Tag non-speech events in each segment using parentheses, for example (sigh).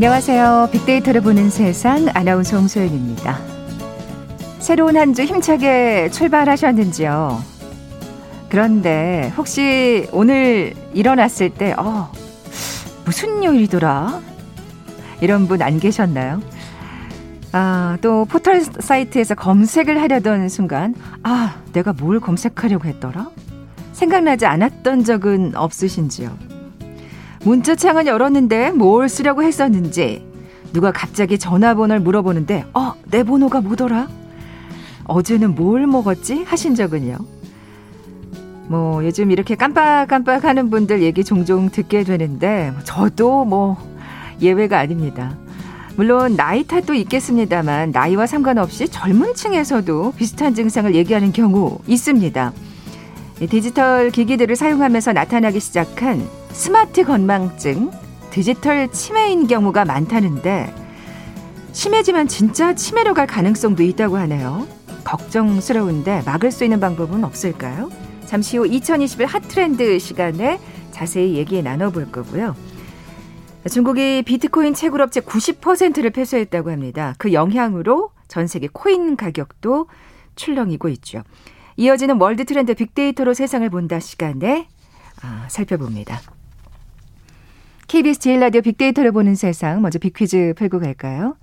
안녕하세요. 빅데이터를 보는 세상 아나운서 홍소연입니다. 새로운 한 주 힘차게 출발하셨는지요? 그런데 혹시 오늘 일어났을 때, 어, 무슨 요일이더라? 이런 분 안 계셨나요? 아, 또 포털 사이트에서 검색을 하려던 순간, 아, 내가 뭘 검색하려고 했더라? 생각나지 않았던 적은 없으신지요? 문자창은 열었는데 뭘 쓰려고 했었는지, 누가 갑자기 전화번호를 물어보는데, 어, 내 번호가 뭐더라? 어제는 뭘 먹었지? 하신 적은요? 뭐, 요즘 이렇게 깜빡깜빡 하는 분들 얘기 종종 듣게 되는데, 저도 뭐, 예외가 아닙니다. 물론 나이 탓도 있겠습니다만 나이와 상관없이 젊은 층에서도 비슷한 증상을 얘기하는 경우 있습니다. 디지털 기기들을 사용하면서 나타나기 시작한 스마트 건망증, 디지털 치매인 경우가 많다는데 심해지면 진짜 치매로 갈 가능성도 있다고 하네요. 걱정스러운데 막을 수 있는 방법은 없을까요? 잠시 후 2021 hot trend 시간에 자세히 얘기 나눠볼 거고요. 중국이 비트코인 채굴업체 90%를 폐쇄했다고 합니다. 그 영향으로 전 세계 코인 가격도 출렁이고 있죠. 이어지는 world trend 빅데이터로 세상을 본다 시간에 아, 살펴봅니다. KBS 제일 라디오 빅데이터를 보는 세상 먼저 big 퀴즈 풀고 갈까요?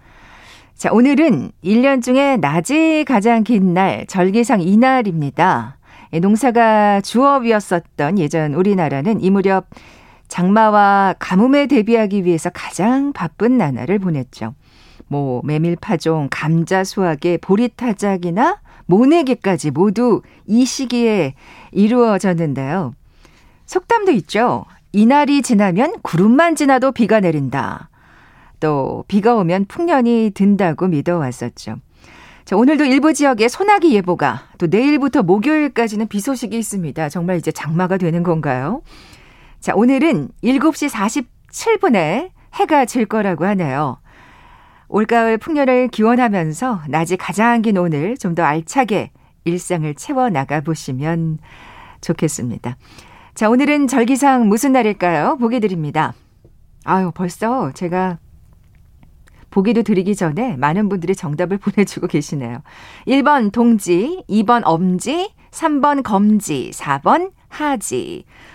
자, 오늘은 1년 중에 낮이 가장 긴 날, 절기상 이날입니다. 농사가 주업이었었던 예전 우리나라는 이 무렵 장마와 가뭄에 대비하기 위해서 가장 바쁜 나날을 보냈죠. 뭐 메밀 파종, 감자 수확에 보리 타작이나 모내기까지 모두 이 시기에 이루어졌는데요. 속담도 있죠. 이날이 지나면 구름만 지나도 비가 내린다. 또 비가 오면 풍년이 든다고 믿어왔었죠. 자, 오늘도 일부 지역에 소나기 예보가 또 내일부터 목요일까지는 비 소식이 있습니다. 정말 이제 장마가 되는 건가요? 자, 오늘은 7시 47분에 해가 질 거라고 하네요. 올가을 풍년을 기원하면서 낮이 가장 긴 오늘 좀 더 알차게 일상을 채워 나가 보시면 좋겠습니다. 자, 오늘은 절기상 무슨 날일까요? 보기 드립니다. 아유, 벌써 제가 보기도 드리기 전에 많은 분들이 정답을 (laughs) 보내주고 계시네요. 1번 동지, 2번 엄지, 3번 검지, 4번 하지.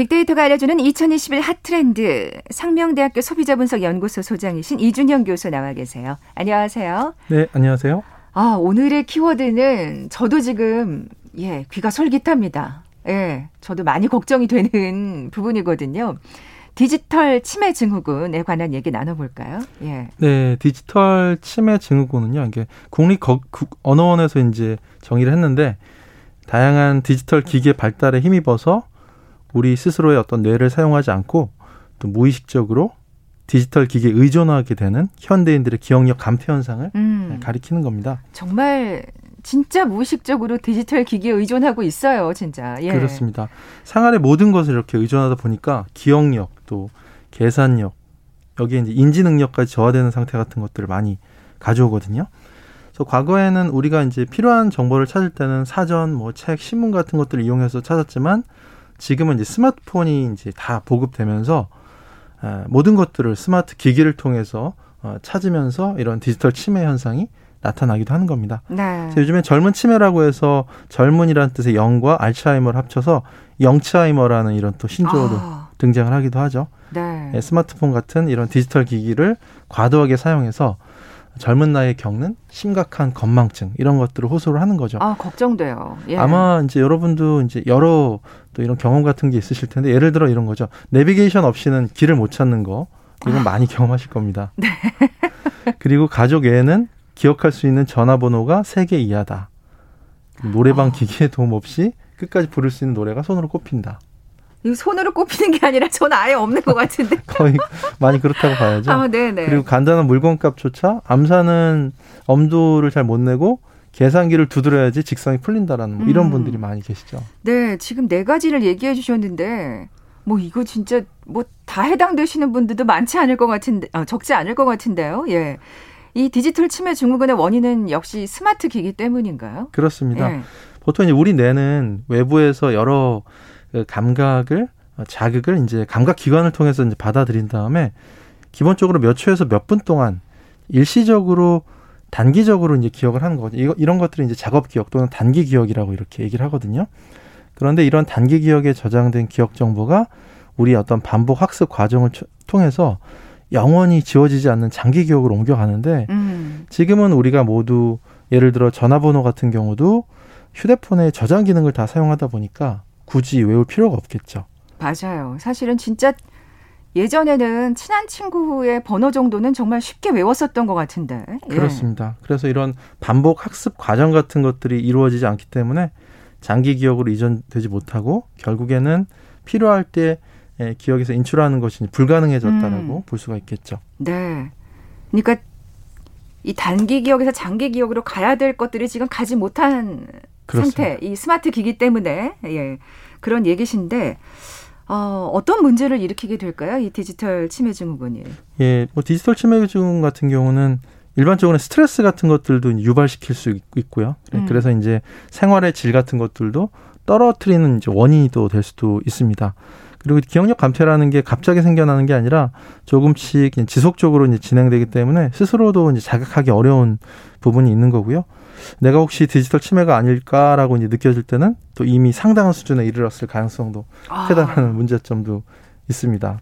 빅데이터가 알려주는 2021 핫트렌드 상명대학교 소비자분석연구소 소장이신 이준영 교수 나와 계세요. 안녕하세요. 네, 안녕하세요. 아, 오늘의 키워드는 저도 지금 예, 귀가 솔깃합니다. 예, 저도 많이 걱정이 되는 (laughs) 부분이거든요. 디지털 치매 증후군에 관한 얘기 나눠볼까요? 예. 네, 디지털 치매 증후군은요, 이게 국립 언어원에서 이제 정의를 했는데 다양한 디지털 기기의 발달에 힘입어서 우리 스스로의 어떤 뇌를 사용하지 않고 또 무의식적으로 디지털 기기에 의존하게 되는 현대인들의 기억력 감퇴 현상을 음. 가리키는 겁니다. 정말 진짜 무의식적으로 디지털 기기에 의존하고 있어요, 진짜. 예. 그렇습니다. 생활의 모든 것을 이렇게 의존하다 보니까 기억력 또 계산력 여기에 이제 인지 능력까지 저하되는 상태 같은 것들을 많이 가져오거든요. 그래서 과거에는 우리가 이제 필요한 정보를 찾을 때는 사전, 뭐 책, 신문 같은 것들을 이용해서 찾았지만 지금은 이제 스마트폰이 이제 다 보급되면서 모든 것들을 스마트 기기를 통해서 어, 찾으면서 이런 디지털 치매 현상이 나타나기도 하는 겁니다. 네. 요즘에 젊은 치매라고 해서 젊은이라는 뜻의 영과 알츠하이머를 합쳐서 영츠하이머라는 이런 또 신조어도 아. 등장을 하기도 하죠. 네. 예, 스마트폰 같은 이런 디지털 기기를 과도하게 사용해서 젊은 나이에 겪는 심각한 건망증 이런 것들을 호소를 하는 거죠. 아 걱정돼요. 예. 아마 이제 여러분도 이제 여러 또 이런 경험 같은 게 있으실 텐데 예를 들어 이런 거죠. 내비게이션 없이는 길을 못 찾는 거 이건 많이 경험하실 겁니다. 네. (laughs) 그리고 가족 외에는 기억할 수 있는 전화번호가 세 개 이하다. 노래방 어. 기기에 도움 없이 끝까지 부를 수 있는 노래가 손으로 꼽힌다. 이 손으로 꼽히는 게 아니라 전 아예 없는 것 같은데. (laughs) 거의 많이 그렇다고 봐야죠. 아, 네네. 그리고 간단한 물건값조차 암사는 엄두를 잘 못 내고 계산기를 두드려야지 직성이 풀린다라는 뭐 이런 음. 분들이 많이 계시죠. 네, 지금 네 가지를 얘기해 주셨는데 뭐 이거 진짜 뭐 다 해당되시는 분들도 많지 않을 것 같은데 어, 적지 않을 것 같은데요. 예. 이 디지털 치매 증후군의 원인은 역시 스마트 기기 때문인가요? 그렇습니다. 예. 보통 이제 우리 뇌는 외부에서 여러 그 감각을 어, 자극을 이제 감각 기관을 통해서 이제 받아들인 다음에 기본적으로 몇 초에서 몇 분 동안 일시적으로 단기적으로 이제 기억을 하는 거거든요. 이거, 이런 것들을 이제 작업 기억 또는 단기 기억이라고 이렇게 얘기를 하거든요. 그런데 이런 단기 기억에 저장된 기억 정보가 우리 어떤 반복 학습 과정을 통해서 영원히 지워지지 않는 장기 기억으로 옮겨가는데 음. 지금은 우리가 모두 예를 들어 전화번호 같은 경우도 휴대폰에 저장 기능을 다 사용하다 보니까 굳이 외울 필요가 없겠죠. 맞아요. 사실은 진짜 예전에는 친한 친구의 번호 정도는 정말 쉽게 외웠었던 것 같은데. 예. 그렇습니다. 그래서 이런 반복 학습 과정 같은 것들이 이루어지지 않기 때문에 장기 기억으로 이전되지 못하고 결국에는 필요할 때 기억에서 인출하는 것이 불가능해졌다라고 음. 볼 수가 있겠죠. 네. 그러니까 이 단기 기억에서 장기 기억으로 가야 될 것들이 지금 가지 못한 그렇습니다. 상태, 이 스마트 기기 때문에 예. 그런 얘기신데 어, 어떤 문제를 일으키게 될까요? 이 디지털 치매 증후군이. 예, 뭐 디지털 치매 증후군 같은 경우는 일반적으로 스트레스 같은 것들도 유발시킬 수 있고요. 음. 그래서 이제 생활의 질 같은 것들도 떨어뜨리는 이제 원인이 또 될 수도 있습니다. 그리고 기억력 감퇴라는 게 갑자기 생겨나는 게 아니라 조금씩 지속적으로 이제 진행되기 때문에 스스로도 이제 자각하기 어려운 부분이 있는 거고요. 내가 혹시 디지털 치매가 아닐까라고 이제 느껴질 때는 또 이미 상당한 수준에 이르렀을 가능성도 아. 크다는 문제점도 있습니다.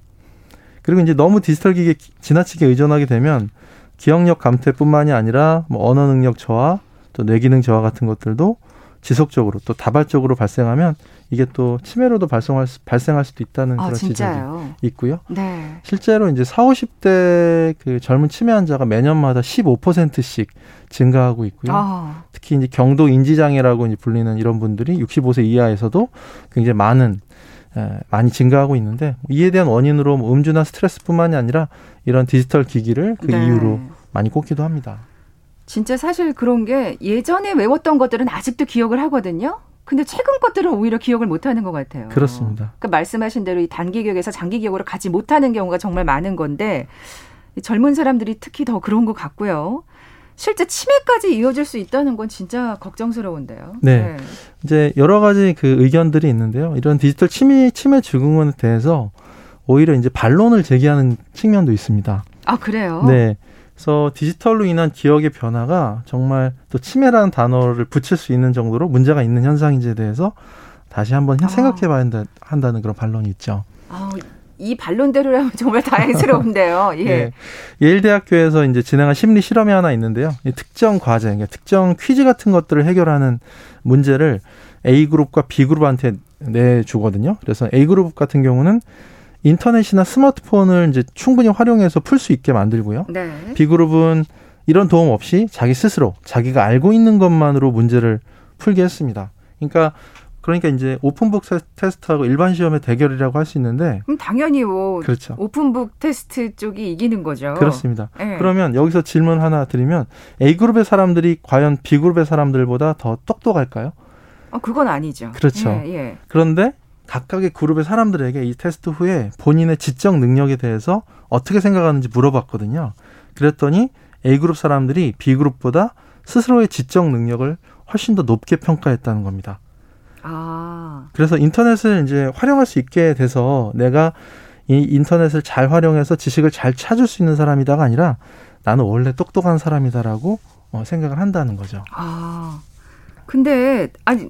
그리고 이제 너무 디지털 기기에 지나치게 의존하게 되면 기억력 감퇴뿐만이 아니라 뭐 언어 능력 저하, 또 뇌기능 저하 같은 것들도 지속적으로 또 다발적으로 발생하면 이게 또 치매로도 발생할, 수, 발생할 수도 있다는 아, 그런 진짜요? 지적이 있고요. 네. 실제로 이제 4, 50대 그 젊은 치매 환자가 매년마다 15%씩 증가하고 있고요. 아. 특히 이제 경도 인지 장애라고 이제 불리는 이런 분들이 65세 이하에서도 굉장히 많은 에, 많이 증가하고 있는데 이에 대한 원인으로 뭐 음주나 스트레스뿐만이 아니라 이런 디지털 기기를 그 네. 이유로 많이 꼽기도 합니다. 진짜 사실 그런 게 예전에 외웠던 것들은 아직도 기억을 하거든요. 근데 최근 것들은 오히려 기억을 못하는 것 같아요. 그렇습니다. 그러니까 말씀하신 대로 이 단기 기억에서 장기 기억으로 가지 못하는 경우가 정말 많은 건데 젊은 사람들이 특히 더 그런 것 같고요. 실제 치매까지 이어질 수 있다는 건 진짜 걱정스러운데요. 네. 네. 이제 여러 가지 그 의견들이 있는데요. 이런 디지털 치매 치매 증후군에 대해서 오히려 이제 반론을 제기하는 측면도 있습니다. 아 그래요? 네. 그래서 디지털로 인한 기억의 변화가 정말 또 치매라는 단어를 붙일 수 있는 정도로 문제가 있는 현상인지에 대해서 다시 한번 아. 생각해 봐야 한다, 는 그런 반론이 있죠. 아, 이 반론대로라면 (laughs) 정말 다행스러운데요. 예. 예. 예일대학교에서 이제 진행한 심리 실험이 하나 있는데요. 특정 과제, 그러니까 특정 퀴즈 같은 것들을 해결하는 문제를 A그룹과 B그룹한테 내주거든요. 그래서 A그룹 같은 경우는 인터넷이나 스마트폰을 이제 충분히 활용해서 풀 수 있게 만들고요. 네. B그룹은 이런 도움 없이 자기 스스로 자기가 알고 있는 것만으로 문제를 풀게 했습니다. 그러니까 그러니까 이제 오픈북 테스트하고 일반 시험의 대결이라고 할 수 있는데 그럼 당연히 뭐 그렇죠. 오픈북 테스트 쪽이 이기는 거죠. 그렇습니다. 네. 그러면 여기서 질문 하나 드리면 A 그룹의 사람들이 과연 B 그룹의 사람들보다 더 똑똑할까요? 어, 그건 아니죠. 그렇죠. 예, 예. 그런데 각각의 그룹의 사람들에게 이 테스트 후에 본인의 지적 능력에 대해서 어떻게 생각하는지 물어봤거든요. 그랬더니 A그룹 사람들이 B그룹보다 스스로의 지적 능력을 훨씬 더 높게 평가했다는 겁니다. 아. 그래서 인터넷을 이제 활용할 수 있게 돼서 내가 이 인터넷을 잘 활용해서 지식을 잘 찾을 수 있는 사람이다가 아니라 나는 원래 똑똑한 사람이다라고 어, 생각을 한다는 거죠. 아. 근데 아니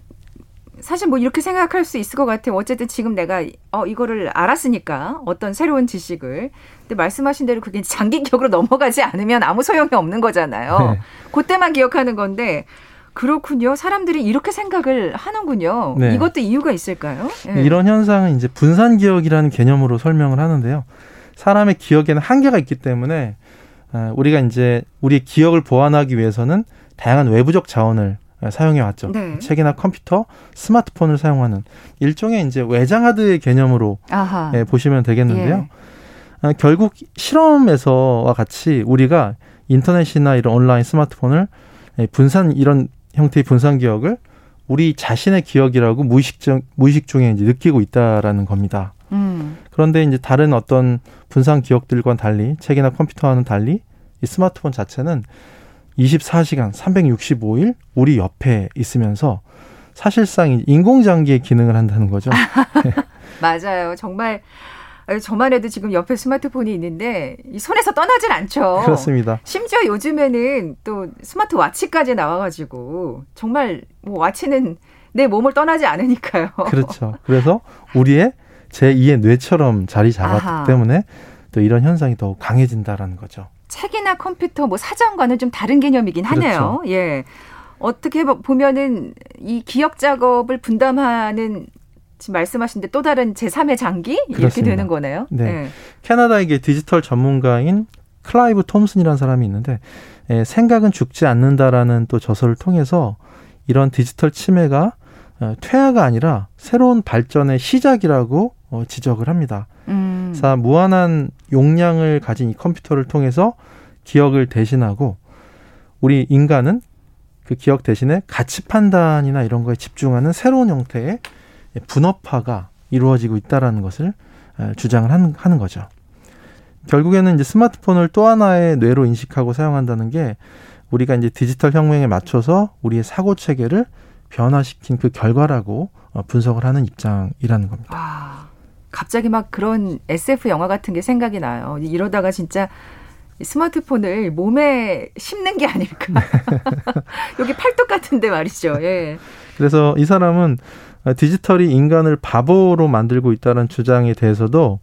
사실 뭐 이렇게 생각할 수 있을 것 같아요. 어쨌든 지금 내가 어 이거를 알았으니까 어떤 새로운 지식을. 근데 말씀하신 대로 그게 장기 기억으로 넘어가지 않으면 아무 소용이 없는 거잖아요. 네. 그때만 기억하는 건데 그렇군요. 사람들이 이렇게 생각을 하는군요. 네. 이것도 이유가 있을까요? 네. 이런 현상은 이제 분산 기억이라는 개념으로 설명을 하는데요. 사람의 기억에는 한계가 있기 때문에 아, 우리가 이제 우리의 기억을 보완하기 위해서는 다양한 외부적 자원을 사용해 왔죠. 네. 책이나 컴퓨터, 스마트폰을 사용하는 일종의 이제 외장 하드의 개념으로 예, 보시면 되겠는데요. 예. 아, 결국 실험에서와 같이 우리가 인터넷이나 이런 온라인 스마트폰을 예, 분산 이런 형태의 분산 기억을 우리 자신의 기억이라고 무의식 중 무의식 중에 이제 느끼고 있다라는 겁니다. 음. 그런데 이제 다른 어떤 분산 기억들과 달리 책이나 컴퓨터와는 달리 이 스마트폰 자체는 24시간 365일 우리 옆에 있으면서 사실상 인공장기의 기능을 한다는 거죠. (laughs) 맞아요. 정말 저만 해도 지금 옆에 스마트폰이 있는데 이 손에서 떠나질 않죠. 그렇습니다. 심지어 요즘에는 또 스마트워치까지 나와가지고 정말 뭐 와치는 내 몸을 떠나지 않으니까요. 그렇죠. (laughs) 그래서 우리의 제2의 뇌처럼 자리 잡았기 아하. 때문에 또 이런 현상이 더욱 강해진다라는 거죠. 책이나 컴퓨터 뭐 사전과는 좀 다른 개념이긴 하네요. 그렇죠. 예. 어떻게 보면은 이 기억 작업을 분담하는 지금 말씀하신 데 또 다른 제3의 장기 그렇습니다. 이렇게 되는 거네요. 네. 네. 캐나다의 디지털 전문가인 클라이브 톰슨이라는 사람이 있는데 예, 생각은 죽지 않는다라는 또 저서를 통해서 이런 디지털 치매가 어, 퇴화가 아니라 새로운 발전의 시작이라고 어, 지적을 합니다. 음. 그래서 무한한 용량을 가진 이 컴퓨터를 통해서 기억을 대신하고 우리 인간은 그 기억 대신에 가치 판단이나 이런 거에 집중하는 새로운 형태의 분업화가 이루어지고 있다라는 것을 주장을 하는 거죠. 결국에는 이제 스마트폰을 또 하나의 뇌로 인식하고 사용한다는 게 우리가 이제 디지털 혁명에 맞춰서 우리의 사고 체계를 변화시킨 그 결과라고 어, 분석을 하는 입장이라는 겁니다. 아, 갑자기 막 그런 SF 영화 같은 게 생각이 나요. 이러다가 진짜 스마트폰을 몸에 심는 게 아닐까. (laughs) 여기 팔뚝 같은데 말이죠. 예. 그래서 이 사람은 디지털이 인간을 바보로 만들고 있다는 주장에 대해서도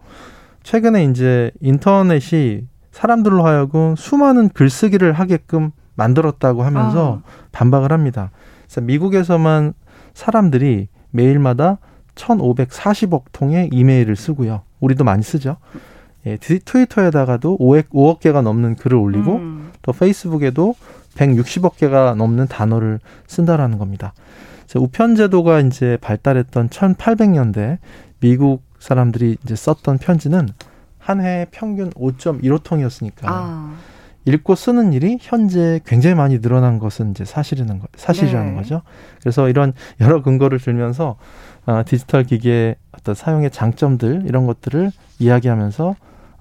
최근에 이제 인터넷이 사람들로 하여금 수많은 글쓰기를 하게끔 만들었다고 하면서 아. 반박을 합니다. 그래서 미국에서만 사람들이 매일마다 1,540억 통의 이메일을 쓰고요. 우리도 많이 쓰죠. 예, 트위터에다가도 5억, 5억 개가 넘는 글을 올리고 음. 또 페이스북에도 160억 개가 넘는 단어를 쓴다라는 겁니다. 우편 제도가 이제 발달했던 1800년대 미국 사람들이 이제 썼던 편지는 한 해 평균 5.15통이었으니까 아. 읽고 쓰는 일이 현재 굉장히 많이 늘어난 것은 이제 사실이라는 거, 사실이라는 네. 거죠. 그래서 이런 여러 근거를 들면서 아, 디지털 기기의 어떤 사용의 장점들 이런 것들을 이야기하면서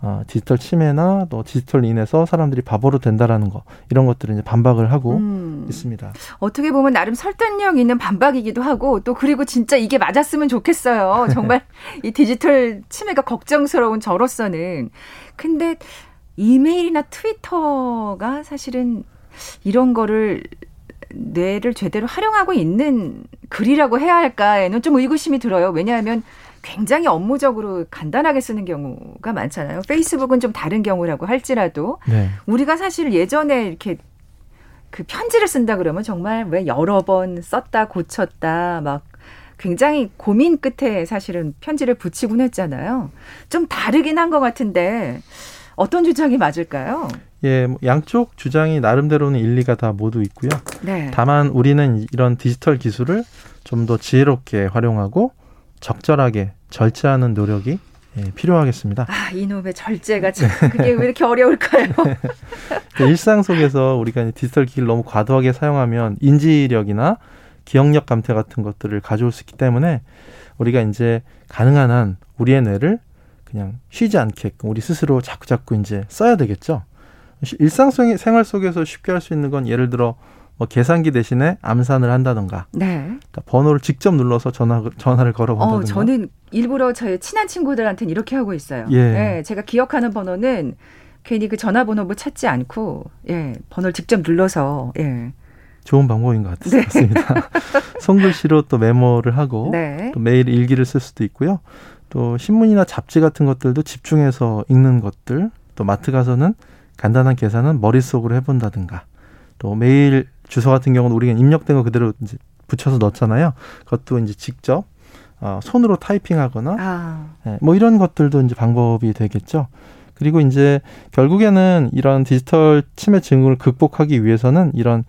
어, 디지털 침해나 또 디지털 인해서 사람들이 바보로 된다라는 거 이런 것들을 이제 반박을 하고 음. 있습니다. 어떻게 보면 나름 설득력 있는 반박이기도 하고 또 그리고 진짜 이게 맞았으면 좋겠어요. 정말 (laughs) 이 디지털 침해가 걱정스러운 저로서는 근데 이메일이나 트위터가 사실은 이런 거를 뇌를 제대로 활용하고 있는 글이라고 해야 할까에는 좀 의구심이 들어요. 왜냐하면 굉장히 업무적으로 간단하게 쓰는 경우가 많잖아요. 페이스북은 좀 다른 경우라고 할지라도 네. 우리가 사실 예전에 이렇게 그 편지를 쓴다 그러면 정말 왜 여러 번 썼다 고쳤다 막 굉장히 고민 끝에 사실은 편지를 붙이곤 했잖아요. 좀 다르긴 한 것 같은데 어떤 주장이 맞을까요? 예, 뭐 양쪽 주장이 나름대로는 일리가 다 모두 있고요. 네. 다만 우리는 이런 디지털 기술을 좀 더 지혜롭게 활용하고 적절하게 절제하는 노력이 예, 필요하겠습니다. 아, 이놈의 절제가 참 그게 왜 이렇게 어려울까요? (laughs) 그 일상 속에서 우리가 디지털 기기를 너무 과도하게 사용하면 인지력이나 기억력 감퇴 같은 것들을 가져올 수 있기 때문에 우리가 이제 가능한 한 우리의 뇌를 그냥 쉬지 않게끔 우리 스스로 자꾸 자꾸 이제 써야 되겠죠. 일상 생활 속에서 쉽게 할 수 있는 건 예를 들어 뭐 계산기 대신에 암산을 한다던가. 네. 그러니까 번호를 직접 눌러서 전화 전화를 걸어본다던가. 어, 저는 일부러 저희 친한 친구들한테는 이렇게 하고 있어요. 예. 네, 제가 기억하는 번호는 괜히 그 전화번호 뭐 찾지 않고 예 번호를 직접 눌러서 예. 좋은 방법인 것 네. 같습니다. 네. (laughs) 손글씨로 또 메모를 하고 네. 또 매일 일기를 쓸 수도 있고요. 또 신문이나 잡지 같은 것들도 집중해서 읽는 것들 또 마트 가서는 간단한 계산은 머릿속으로 해본다든가 또 매일 주소 같은 경우는 우리가 입력된 거 그대로 이제 붙여서 넣잖아요. 그것도 이제 직접 어, 손으로 타이핑하거나 아. 네, 뭐 이런 것들도 이제 방법이 되겠죠. 그리고 이제 결국에는 이런 디지털 치매 증후를 극복하기 위해서는 이런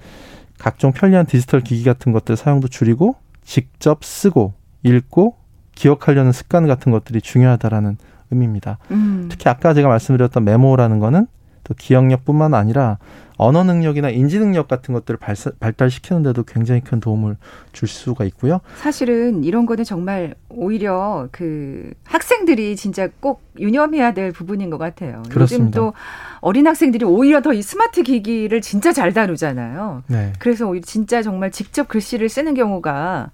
각종 편리한 디지털 기기 같은 것들 사용도 줄이고 직접 쓰고 읽고 기억하려는 습관 같은 것들이 중요하다라는 의미입니다. 음. 특히 아까 제가 말씀드렸던 메모라는 거는 또 기억력뿐만 아니라 언어 능력이나 인지 능력 같은 것들을 발달, 시키는데도 굉장히 큰 도움을 줄 수가 있고요. 사실은 이런 거는 정말 오히려 그 학생들이 진짜 꼭 유념해야 될 부분인 것 같아요. 그렇습니다. 요즘 또 어린 학생들이 오히려 더 이 스마트 기기를 진짜 잘 다루잖아요. 네. 그래서 오히려 진짜 정말 직접 글씨를 쓰는 경우가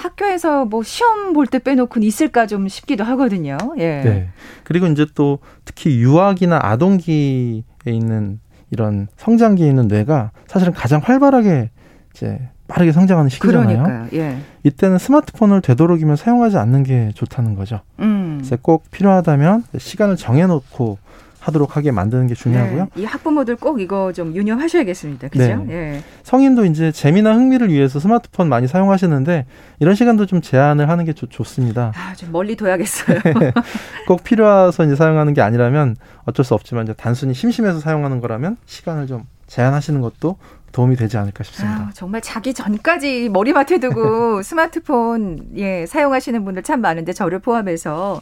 학교에서 뭐 시험 볼 때 빼놓고는 있을까 좀 싶기도 하거든요. 예. 네. 그리고 이제 또 특히 유아기나 아동기에 있는 이런 성장기에 있는 뇌가 사실은 가장 활발하게 이제 빠르게 성장하는 시기잖아요. 그러니까요. 예. 이때는 스마트폰을 되도록이면 사용하지 않는 게 좋다는 거죠. 음. 그래서 꼭 필요하다면 시간을 정해놓고 하도록 하게 만드는 게 중요하고요. 네, 이 학부모들 꼭 이거 좀 유념하셔야겠습니다. 그죠? 네. 예. 성인도 이제 재미나 흥미를 위해서 스마트폰 많이 사용하시는데 이런 시간도 좀 제한을 하는 게 좋, 습니다 아, 좀 멀리 둬야겠어요. (laughs) 꼭 필요해서 이제 사용하는 게 아니라면 어쩔 수 없지만 이제 단순히 심심해서 사용하는 거라면 시간을 좀 제한하시는 것도 도움이 되지 않을까 싶습니다. 아, 정말 자기 전까지 머리맡에 두고 (laughs) 스마트폰 예 사용하시는 분들 참 많은데 저를 포함해서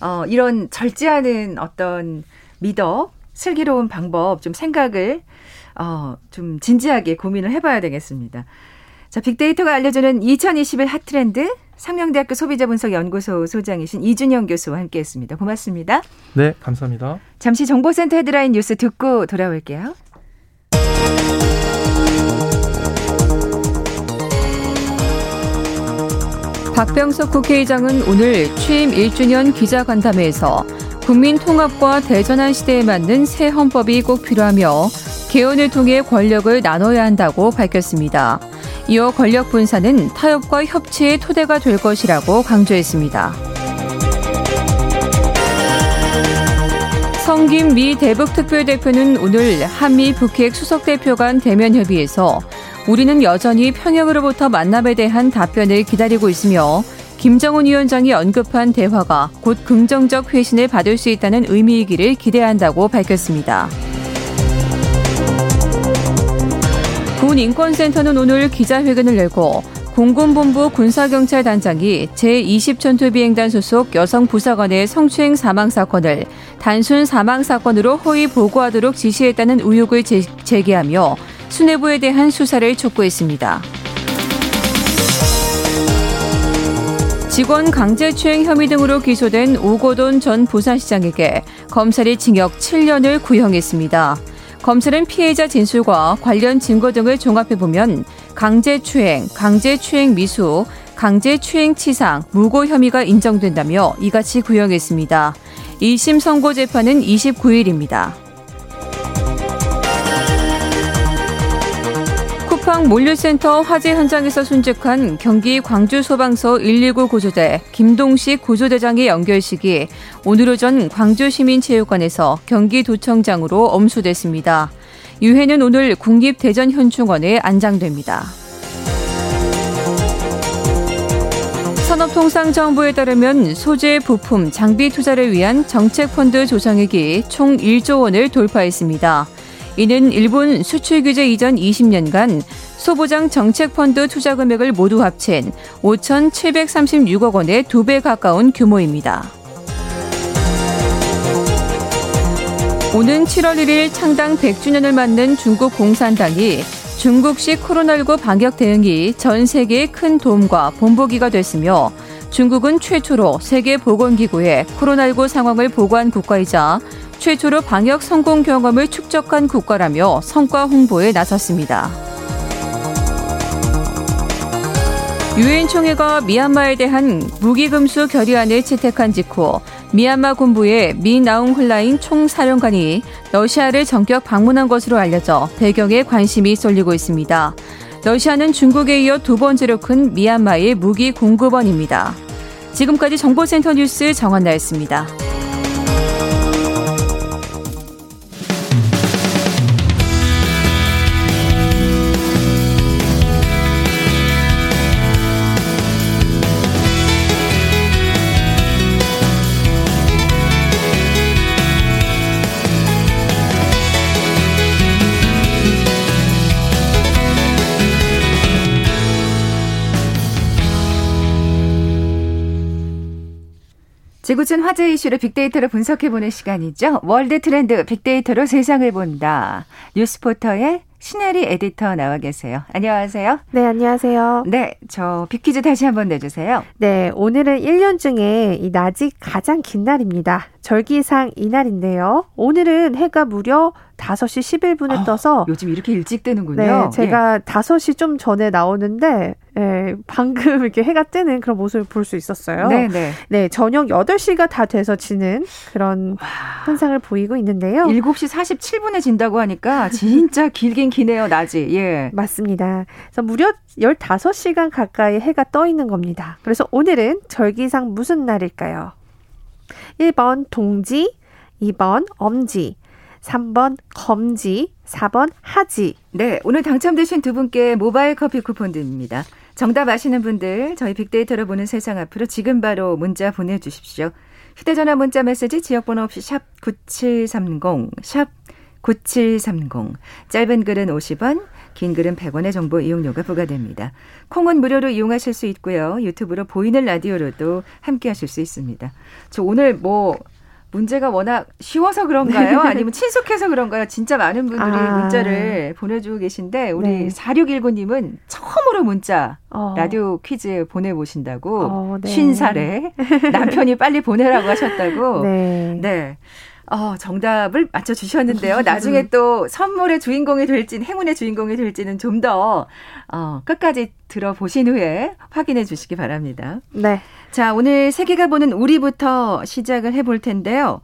어, 이런 절제 않은 어떤 미덕, 슬기로운 방법 좀 생각을 어, 좀 진지하게 고민을 해봐야 되겠습니다. 자, 빅데이터가 알려주는 2021 핫트렌드 상명대학교 소비자분석연구소 소장이신 이준영 교수와 함께했습니다. 고맙습니다. 네, 감사합니다. 잠시 정보센터 헤드라인 뉴스 듣고 돌아올게요. 박병석 국회의장은 오늘 취임 1주년 기자간담회에서 국민 통합과 대전환 시대에 맞는 새 헌법이 꼭 필요하며 개헌을 통해 권력을 나눠야 한다고 밝혔습니다. 이어 권력 분산은 타협과 협치의 토대가 될 것이라고 강조했습니다. 성김 미 대북 특별대표는 오늘 한미 북핵 수석대표 간 대면 협의에서 우리는 여전히 평양으로부터 만남에 대한 답변을 기다리고 있으며 김정은 위원장이 언급한 대화가 곧 긍정적 회신을 받을 수 있다는 의미이기를 기대한다고 밝혔습니다. 군인권센터는 오늘 기자회견을 열고 공군본부 군사경찰단장이 제20전투비행단 소속 여성 부사관의 성추행 사망 사건을 단순 사망 사건으로 허위 보고하도록 지시했다는 의혹을 제기하며 수뇌부에 대한 수사를 촉구했습니다. 직원 강제추행 혐의 등으로 기소된 오고돈 전 부산시장에게 검찰이 징역 7년을 구형했습니다. 검찰은 피해자 진술과 관련 증거 등을 종합해보면 강제추행, 강제추행 미수, 강제추행 치상, 무고 혐의가 인정된다며 이같이 구형했습니다. 1심 선고 재판은 29일입니다. 쿠팡 몰류센터 화재 현장에서 순직한 경기 광주소방서 119 구조대 김동식 구조대장의 연결식이 오늘 오전 광주시민체육관에서 경기도청장으로 엄수됐습니다. 유해는 오늘 국립대전현충원에 안장됩니다. 산업통상정부에 따르면 소재, 부품, 장비 투자를 위한 정책펀드 조성액이 총 1조 원을 돌파했습니다. 이는 일본 수출 규제 이전 20년간 소보장 정책펀드 투자 금액을 모두 합친 5,736억 원의 두 배 가까운 규모입니다. 오는 7월 1일 창당 100주년을 맞는 중국 공산당이 중국식 코로나19 방역 대응이 전 세계에 큰 도움과 본보기가 됐으며 중국은 최초로 세계보건기구에 코로나19 상황을 보고한 국가이자 최초로 방역 성공 경험을 축적한 국가라며 성과 홍보에 나섰습니다. 유엔 총회가 미얀마에 대한 무기금수 결의안을 채택한 직후 미얀마 군부의 미나웅 훌라인 총사령관이 러시아를 전격 방문한 것으로 알려져 배경에 관심이 쏠리고 있습니다. 러시아는 중국에 이어 두 번째로 큰 미얀마의 무기 공급원입니다. 지금까지 정보센터 뉴스 정한나였습니다. 지구촌 화제 이슈를 빅데이터로 분석해보는 시간이죠. world trend 빅데이터로 세상을 본다. 뉴스포터의 신혜리 에디터 나와 계세요. 안녕하세요. 네, 안녕하세요. 네, 저 big 퀴즈 다시 한번 내주세요. 네, 오늘은 1년 중에 이 낮이 가장 긴 날입니다. 절기상 이날인데요. 오늘은 해가 무려 5시 11분에 어, 떠서 요즘 이렇게 일찍 뜨는군요. 네, 제가 예. 5시 좀 전에 나오는데 예, 방금 이렇게 해가 뜨는 그런 모습을 볼 수 있었어요. 네, 네. 네, 저녁 8시가 다 돼서 지는 그런 와. 현상을 보이고 있는데요. 7시 47분에 진다고 하니까 진짜 길긴 기네요, 낮이. 예. 맞습니다. 그래서 무려 15시간 가까이 해가 떠 있는 겁니다. 그래서 오늘은 절기상 무슨 날일까요? 1번 동지, 2번 엄지, 3번 검지, 4번 하지. 네, 오늘 당첨되신 두 분께 모바일 커피 쿠폰 드립니다. 정답 아시는 분들 저희 빅데이터로 보는 세상 앞으로 지금 바로 문자 보내주십시오. 휴대전화 문자 메시지 지역번호 없이 샵 9730, 샵 9730. 짧은 글은 50원, 긴 글은 100원의 정보 이용료가 부과됩니다. 콩은 무료로 이용하실 수 있고요. 유튜브로 보이는 라디오로도 함께 하실 수 있습니다. 저 오늘 뭐 문제가 워낙 쉬워서 그런가요? 아니면 친숙해서 그런가요? 진짜 많은 분들이 아. 문자를 보내주고 계신데 우리 네. 4619님은 처음으로 문자 어. 라디오 퀴즈 보내보신다고 어, 네. 50살에 남편이 빨리 보내라고 하셨다고 네. 네. 어, 정답을 맞춰주셨는데요. 나중에 또 선물의 주인공이 될지는, 행운의 주인공이 될지는 좀 더, 어, 끝까지 들어보신 후에 확인해 주시기 바랍니다. 네. 자, 오늘 세계가 보는 우리부터 시작을 해볼 텐데요.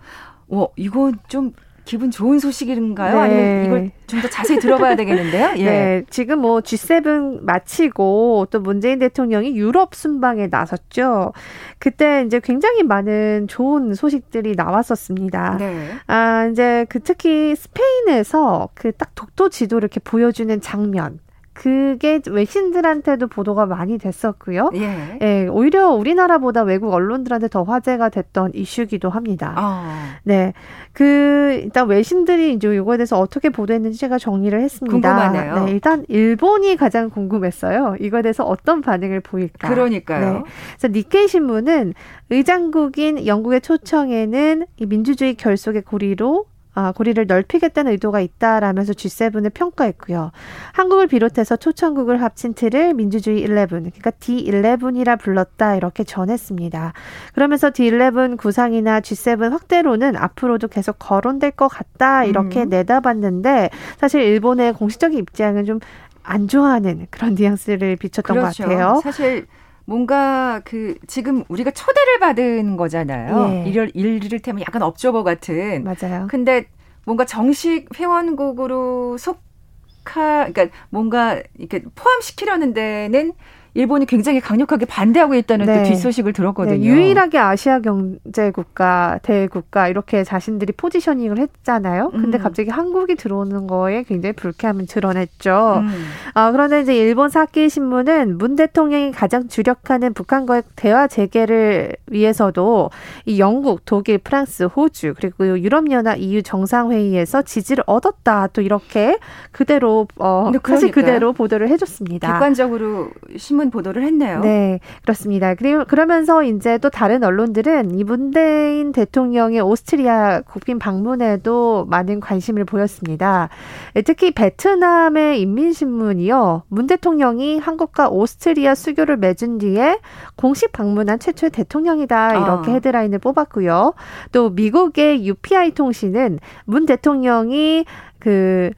어, 이거 좀 기분 좋은 소식인가요? 네. 아니면 이걸 좀 더 자세히 들어봐야 되겠는데요? (laughs) 예. 네, 지금 뭐 G7 마치고 또 문재인 대통령이 유럽 순방에 나섰죠. 그때 이제 굉장히 많은 좋은 소식들이 나왔었습니다. 네. 아, 이제 그 특히 스페인에서 그 딱 독도 지도를 이렇게 보여주는 장면. 그게 외신들한테도 보도가 많이 됐었고요. 예. 예. 오히려 우리나라보다 외국 언론들한테 더 화제가 됐던 이슈기도 합니다. 어. 네. 그, 일단 외신들이 이제 이거에 대해서 어떻게 보도했는지 제가 정리를 했습니다. 궁금하네요. 네. 일단 일본이 가장 궁금했어요. 이거에 대해서 어떤 반응을 보일까. 그러니까요. 네. 그래서 니케이 신문은 의장국인 영국의 초청에는 이 민주주의 결속의 고리로 아, 고리를 넓히겠다는 의도가 있다라면서 G7을 평가했고요. 한국을 비롯해서 초청국을 합친 틀을 민주주의 11, 그러니까 D11이라 불렀다 이렇게 전했습니다. 그러면서 D11 구상이나 G7 확대로는 앞으로도 계속 거론될 것 같다 이렇게 음. 내다봤는데 사실 일본의 공식적인 입장은 좀 안 좋아하는 그런 뉘앙스를 비췄던 그렇죠. 것 같아요. 사실 뭔가 그 지금 우리가 초대를 받은 거잖아요. 예. 이럴 이를테면 약간 업저버 같은. 맞아요. 근데 뭔가 정식 회원국으로 속하 그러니까 뭔가 이렇게 포함시키려는 데는 일본이 굉장히 강력하게 반대하고 있다는 네. 뒷소식을 들었거든요. 네, 유일하게 아시아 경제 국가, 대국가 이렇게 자신들이 포지셔닝을 했잖아요. 근데 음. 갑자기 한국이 들어오는 거에 굉장히 불쾌함을 드러냈죠. 음. 아, 그런데 이제 일본 사키 신문은 문 대통령이 가장 주력하는 북한과의 대화 재개를 위해서도 이 영국, 독일, 프랑스, 호주 그리고 유럽연합 EU 정상회의에서 지지를 얻었다. 또 이렇게 그대로 어 사실 그대로 보도를 해줬습니다. 객관적으로 신문 신문 보도를 했네요. 네, 그렇습니다. 그리고 그러면서 이제 또 다른 언론들은 이 문재인 대통령의 오스트리아 국빈 방문에도 많은 관심을 보였습니다. 특히 베트남의 인민신문이요. 문 대통령이 한국과 오스트리아 수교를 맺은 뒤에 공식 방문한 최초의 대통령이다. 이렇게 어. 헤드라인을 뽑았고요. 또 미국의 UPI 통신은 문 대통령이 그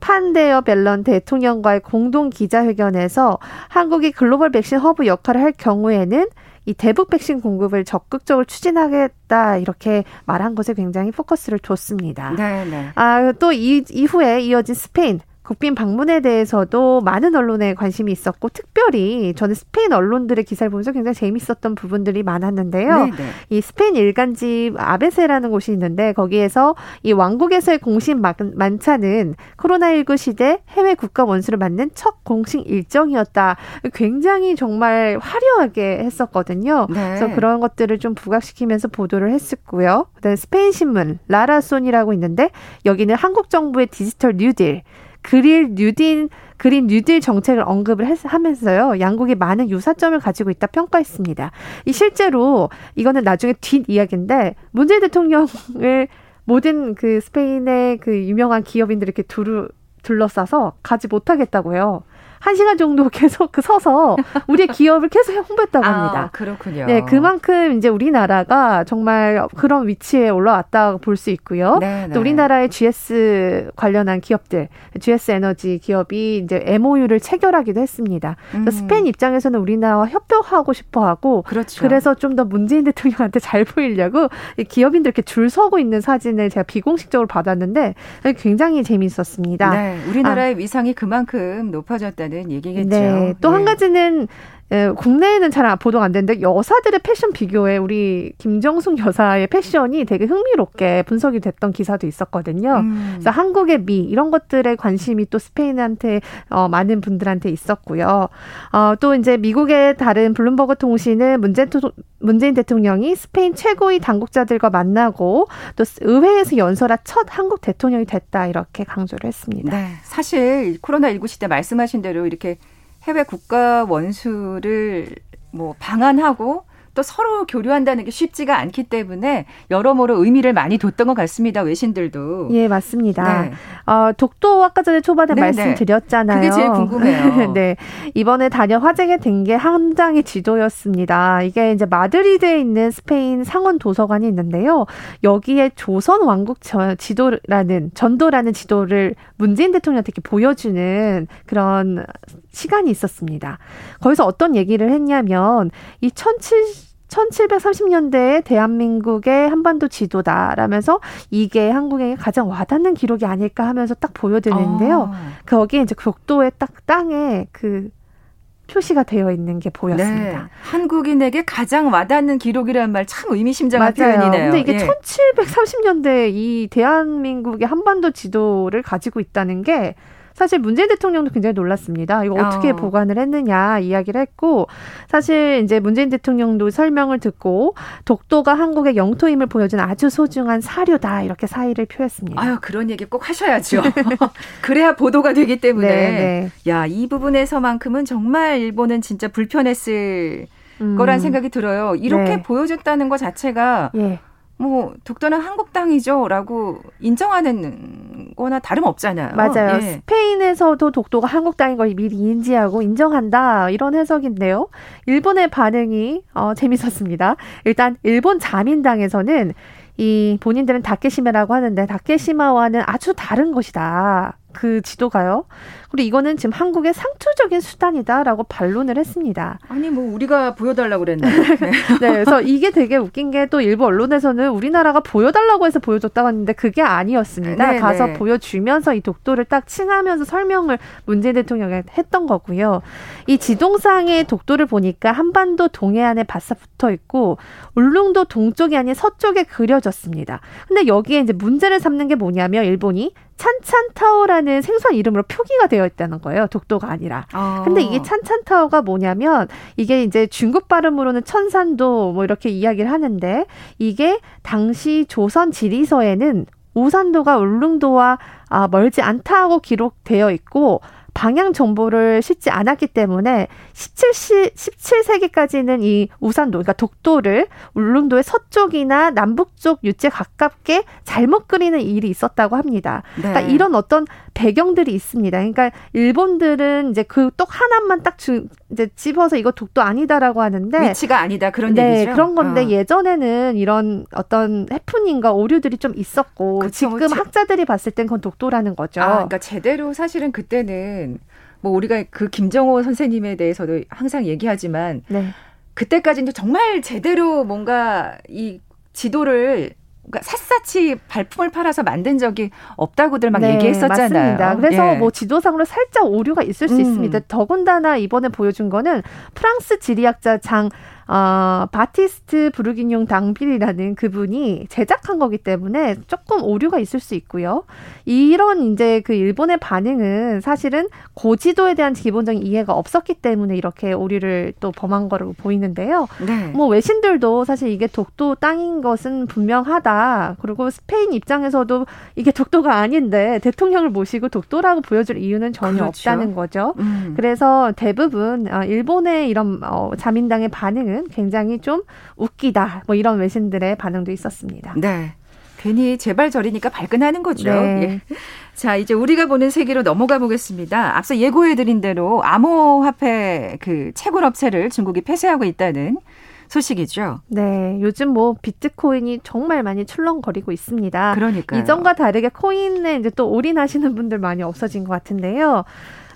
판데어 벨런 대통령과의 공동 기자회견에서 한국이 글로벌 백신 허브 역할을 할 경우에는 이 대북 백신 공급을 적극적으로 추진하겠다 이렇게 말한 것에 굉장히 포커스를 뒀습니다. 네, 네. 아, 또 이 이후에 이어진 스페인 국빈 방문에 대해서도 많은 언론에 관심이 있었고 특별히 저는 스페인 언론들의 기사를 보면서 굉장히 재밌었던 부분들이 많았는데요. 네네. 네. 이 스페인 일간지 아베세라는 곳이 있는데 거기에서 이 왕국에서의 공식 만찬은 코로나19 시대 해외 국가 원수를 맞는 첫 공식 일정이었다. 굉장히 정말 화려하게 했었거든요. 네. 그래서 그런 것들을 좀 부각시키면서 보도를 했었고요. 그다음에 스페인 신문 라라손이라고 있는데 여기는 한국 정부의 디지털 뉴딜 그릴 뉴딘 그린 뉴딜 정책을 언급을 했, 하면서요. 양국이 많은 유사점을 가지고 있다 평가했습니다. 이 실제로 이거는 나중에 뒷 이야기인데 문재인 대통령을 모든 그 스페인의 그 유명한 기업인들 이렇게 두루 둘러싸서 가지 못하겠다고요. 한 시간 정도 (laughs) 계속 그 서서 우리의 (laughs) 기업을 계속 홍보했다고 아, 합니다. 아, 그렇군요. 네, 그만큼 이제 우리나라가 정말 그런 위치에 올라왔다고 볼 수 있고요. 네, 네. 또 우리나라의 GS 관련한 기업들, GS 에너지 기업이 이제 MOU를 체결하기도 했습니다. 음. 스페인 입장에서는 우리나라와 협력하고 싶어 하고 그렇죠. 그래서 좀 더 문재인 대통령한테 잘 보이려고 기업인들 이렇게 줄 서고 있는 사진을 제가 비공식적으로 받았는데 굉장히 재미있었습니다. 네, 우리나라의 아. 위상이 그만큼 높아졌다 있다는 얘기겠죠. 네. 또한 네. 가지는 국내에는 잘 보도가 안 되는데 여사들의 패션 비교에 우리 김정숙 여사의 패션이 되게 흥미롭게 분석이 됐던 기사도 있었거든요. 음. 그래서 한국의 미 이런 것들에 관심이 또 스페인한테 어, 많은 분들한테 있었고요. 어, 또 이제 미국의 다른 블룸버그 통신은 문재인, 문재인 대통령이 스페인 최고의 당국자들과 만나고 또 의회에서 연설한 첫 한국 대통령이 됐다 이렇게 강조를 했습니다. 네, 사실 코로나 19 시대 말씀하신 대로 이렇게 해외 국가 원수를 뭐 방한하고 또 서로 교류한다는 게 쉽지가 않기 때문에 여러모로 의미를 많이 뒀던 것 같습니다. 외신들도. 예, 맞습니다. 네. 어, 독도 아까 전에 초반에 네네. 말씀드렸잖아요. 그게 제일 궁금해요. (laughs) 네. 이번에 다녀 화제가 된 게 한 장의 지도였습니다. 이게 이제 마드리드에 있는 스페인 상원 도서관이 있는데요. 여기에 조선 왕국 지도라는 전도라는 지도를 문재인 대통령한테 이렇게 보여주는 그런 시간이 있었습니다. 거기서 어떤 얘기를 했냐면 이 1700, 1730년대에 대한민국의 한반도 지도다라면서 이게 한국에게 가장 와닿는 기록이 아닐까 하면서 딱 보여드리는데요. 아. 거기에 이제 국도의 딱 땅에 그 표시가 되어 있는 게 보였습니다. 네. 한국인에게 가장 와닿는 기록이라는 말 참 의미심장한 맞아요. 표현이네요. 근데 이게 예. 1730년대 이 대한민국의 한반도 지도를 가지고 있다는 게 사실 문재인 대통령도 굉장히 놀랐습니다. 이거 어떻게 어. 보관을 했느냐 이야기를 했고 사실 이제 문재인 대통령도 설명을 듣고 독도가 한국의 영토임을 보여준 아주 소중한 사료다 이렇게 사의를 표했습니다. 아유 그런 얘기 꼭 하셔야죠. (laughs) (laughs) 그래야 보도가 되기 때문에 네, 네. 야이 부분에서만큼은 정말 일본은 진짜 불편했을 음. 거란 생각이 들어요. 이렇게 네. 보여줬다는 것 자체가 예. 뭐 독도는 한국 땅이죠라고 인정하는 거나 다름없잖아요. 맞아요. 예. 스페인에서도 독도가 한국 땅인 걸 미리 인지하고 인정한다 이런 해석인데요. 일본의 반응이 어, 재밌었습니다. 일단 일본 자민당에서는 이 본인들은 다케시마라고 하는데 다케시마와는 아주 다른 것이다. 그 지도가요. 그리고 이거는 지금 한국의 상투적인 수단이다라고 반론을 했습니다. 아니 뭐 우리가 보여달라고 그랬나요? (laughs) 네. 네, 그래서 이게 되게 웃긴 게 또 일부 언론에서는 우리나라가 보여달라고 해서 보여줬다고 했는데 그게 아니었습니다. 네, 가서 네. 보여주면서 이 독도를 딱 칭하면서 설명을 문재인 대통령이 했던 거고요. 이 지동상의 독도를 보니까 한반도 동해안에 바싹 붙어 있고 울릉도 동쪽이 아닌 서쪽에 그려졌습니다. 근데 여기에 이제 문제를 삼는 게 뭐냐면 일본이 찬찬타워라는 생소한 이름으로 표기가 되어 있다는 거예요. 독도가 아니라. 아. 근데 이게 찬찬타워가 뭐냐면 이게 이제 중국 발음으로는 천산도 뭐 이렇게 이야기를 하는데 이게 당시 조선 지리서에는 우산도가 울릉도와 아, 멀지 않다고 기록되어 있고 방향 정보를 싣지 않았기 때문에 17시 17세기까지는 이 우산도 그러니까 독도를 울릉도의 서쪽이나 남북쪽 유체 가깝게 잘못 그리는 일이 있었다고 합니다. 네. 그러니까 이런 어떤 배경들이 있습니다. 그러니까 일본들은 이제 그 똑 하나만 딱 주, 이제 집어서 이거 독도 아니다라고 하는데 위치가 아니다 그런 네, 얘기죠. 그런 건데 어. 예전에는 이런 어떤 해프닝과 오류들이 좀 있었고 그쵸, 지금 그쵸. 학자들이 봤을 땐 그건 독도라는 거죠. 아, 그러니까 제대로 사실은 그때는 뭐 우리가 그 김정호 선생님에 대해서도 항상 얘기하지만 네. 그때까지는 정말 제대로 뭔가 이 지도를 그러니까 샅샅이 발품을 팔아서 만든 적이 없다고들 막 네, 얘기했었잖아요. 맞습니다. 그래서 예. 뭐 지도상으로 살짝 오류가 있을 수 음. 있습니다. 더군다나 이번에 보여준 거는 프랑스 지리학자 장 어, 바티스트 브루기뇽 당빌이라는 그분이 제작한 거기 때문에 조금 오류가 있을 수 있고요. 이런 이제 그 일본의 반응은 사실은 고지도에 대한 기본적인 이해가 없었기 때문에 이렇게 오류를 또 범한 거로 보이는데요. 네. 뭐 외신들도 사실 이게 독도 땅인 것은 분명하다. 그리고 스페인 입장에서도 이게 독도가 아닌데 대통령을 모시고 독도라고 보여줄 이유는 전혀 그렇죠. 없다는 거죠. 음. 그래서 대부분 어, 일본의 이런 어, 자민당의 반응은 굉장히 좀 웃기다. 뭐 이런 외신들의 반응도 있었습니다. 네. 괜히 제발 저리니까 발끈하는 거죠. 네. 예. 자, 이제 우리가 보는 세계로 넘어가 보겠습니다. 앞서 예고해드린 대로 암호화폐 그 채굴 업체를 중국이 폐쇄하고 있다는 소식이죠. 네, 요즘 뭐 비트코인이 정말 많이 출렁거리고 있습니다. 그러니까 이전과 다르게 코인에 이제 또 올인하시는 분들 많이 없어진 것 같은데요.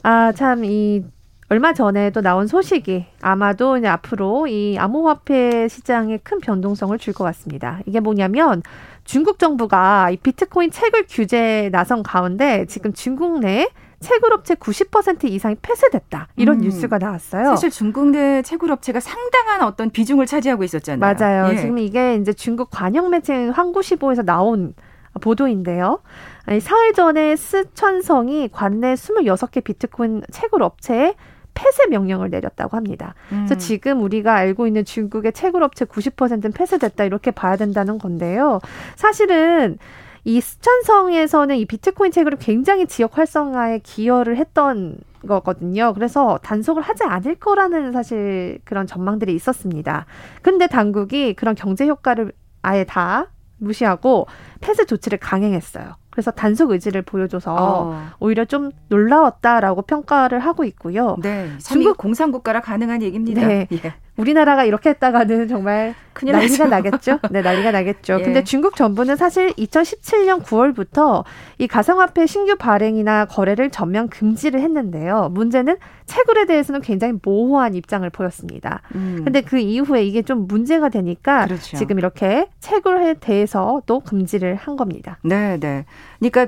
아, 참, 이 얼마 전에 또 나온 소식이 아마도 이제 앞으로 이 암호화폐 시장에 큰 변동성을 줄 것 같습니다. 이게 뭐냐면 중국 정부가 이 비트코인 채굴 규제에 나선 가운데 지금 중국 내 채굴업체 90% 이상이 폐쇄됐다. 이런 음. 뉴스가 나왔어요. 사실 중국 내 채굴업체가 상당한 어떤 비중을 차지하고 있었잖아요. 맞아요. 예. 지금 이게 이제 중국 관영 매체인 황구시보에서 나온 보도인데요. 아니, 사흘 전에 스천성이 관내 26개 비트코인 채굴 업체에 폐쇄 명령을 내렸다고 합니다. 음. 그래서 지금 우리가 알고 있는 중국의 채굴 업체 90%는 폐쇄됐다 이렇게 봐야 된다는 건데요. 사실은 이 수천성에서는 이 비트코인 채굴을 굉장히 지역 활성화에 기여를 했던 거거든요. 그래서 단속을 하지 않을 거라는 사실 그런 전망들이 있었습니다. 근데 당국이 그런 경제 효과를 아예 다 무시하고 폐쇄 조치를 강행했어요. 그래서 단속 의지를 보여줘서 어. 오히려 좀 놀라웠다라고 평가를 하고 있고요. 네, 중국 공산국가라 가능한 얘기입니다. 네. 예. 우리나라가 이렇게 했다가는 정말 난리가 나겠죠. 네, 난리가 나겠죠. (laughs) 예. 근데 중국 정부는 사실 2017년 9월부터 이 가상화폐 신규 발행이나 거래를 전면 금지를 했는데요. 문제는 채굴에 대해서는 굉장히 모호한 입장을 보였습니다. 음. 근데 그 이후에 이게 좀 문제가 되니까 그렇죠. 지금 이렇게 채굴에 대해서 또 금지를 한 겁니다. 네, 네. 그러니까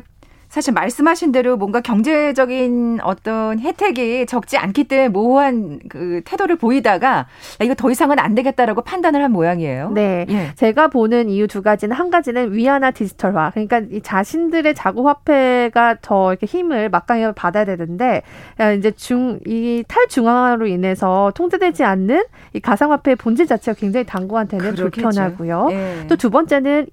사실 말씀하신 대로 뭔가 경제적인 어떤 혜택이 적지 않기 때문에 모호한 그 태도를 보이다가 이거 더 이상은 안 되겠다라고 판단을 한 모양이에요. 네. 예. 제가 보는 이유 두 가지는 한 가지는 위안화 디지털화. 그러니까 이 자신들의 자구 화폐가 더 이렇게 힘을 막강히 받아야 되는데 이제 중 이 탈중앙화로 인해서 통제되지 않는 이 가상화폐의 본질 자체가 굉장히 당구한테는 그렇겠죠. 불편하고요. 예. 또두 번째는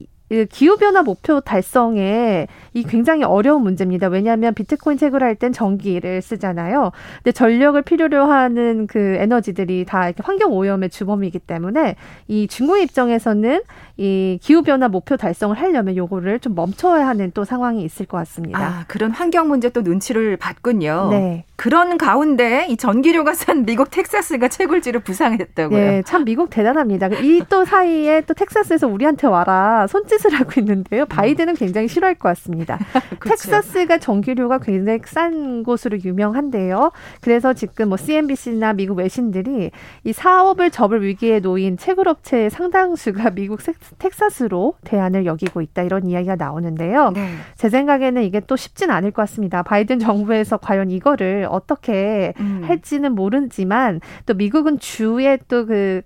기후변화 목표 달성에 이 굉장히 어려운 문제입니다. 왜냐하면 비트코인 채굴 할 땐 전기를 쓰잖아요. 근데 전력을 필요로 하는 그 에너지들이 다 환경 오염의 주범이기 때문에 이 중국 입장에서는 이 기후변화 목표 달성을 하려면 요거를 좀 멈춰야 하는 또 상황이 있을 것 같습니다. 아, 그런 환경 문제 또 눈치를 받군요. 네. 그런 가운데 이 전기료가 싼 미국 텍사스가 채굴지를 부상했다고요. 네, 참 미국 대단합니다. 이 또 사이에 또 텍사스에서 우리한테 와라 손짓 을 하고 있는데요. 바이든은 굉장히 싫어할 것 같습니다. (laughs) 그렇죠. 텍사스가 전기료가 굉장히 싼 곳으로 유명한데요. 그래서 지금 뭐 CNBC나 미국 외신들이 이 사업을 접을 위기에 놓인 채굴업체의 상당수가 (laughs) 미국 텍사스로 대안을 여기고 있다 이런 이야기가 나오는데요. 네. 제 생각에는 이게 또 쉽진 않을 것 같습니다. 바이든 정부에서 과연 이거를 어떻게 음. 할지는 모르지만 또 미국은 주의 또그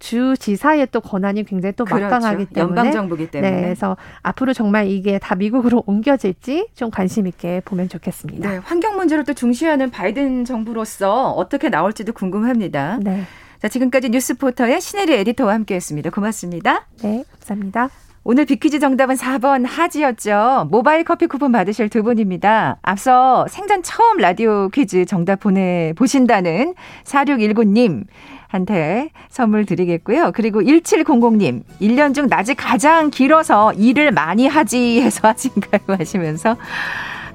주 지사의 또 권한이 굉장히 또 그렇죠. 막강하기 때문에 연방 정부기 때문에 네, 그래서 앞으로 정말 이게 다 미국으로 (laughs) 옮겨질지 좀 관심 있게 보면 좋겠습니다. 네, 환경 문제를 또 중시하는 바이든 정부로서 어떻게 나올지도 궁금합니다. 네. 자, 지금까지 뉴스포터의 신혜리 에디터와 함께했습니다. 고맙습니다. 네, 감사합니다. 오늘 비퀴즈 정답은 4번 하지였죠. 모바일 커피 쿠폰 받으실 두 분입니다. 앞서 생전 처음 라디오 퀴즈 정답 보내보신다는 4619님. 한테 선물 드리겠고요. 그리고 1700님, 1년 중 낮이 가장 길어서 일을 많이 하지 해서 하신가요? (laughs) 하시면서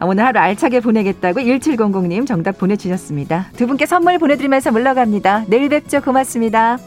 오늘 하루 알차게 보내겠다고 1700님 정답 보내주셨습니다. 두 분께 선물 보내드리면서 물러갑니다. 내일 뵙죠. 고맙습니다.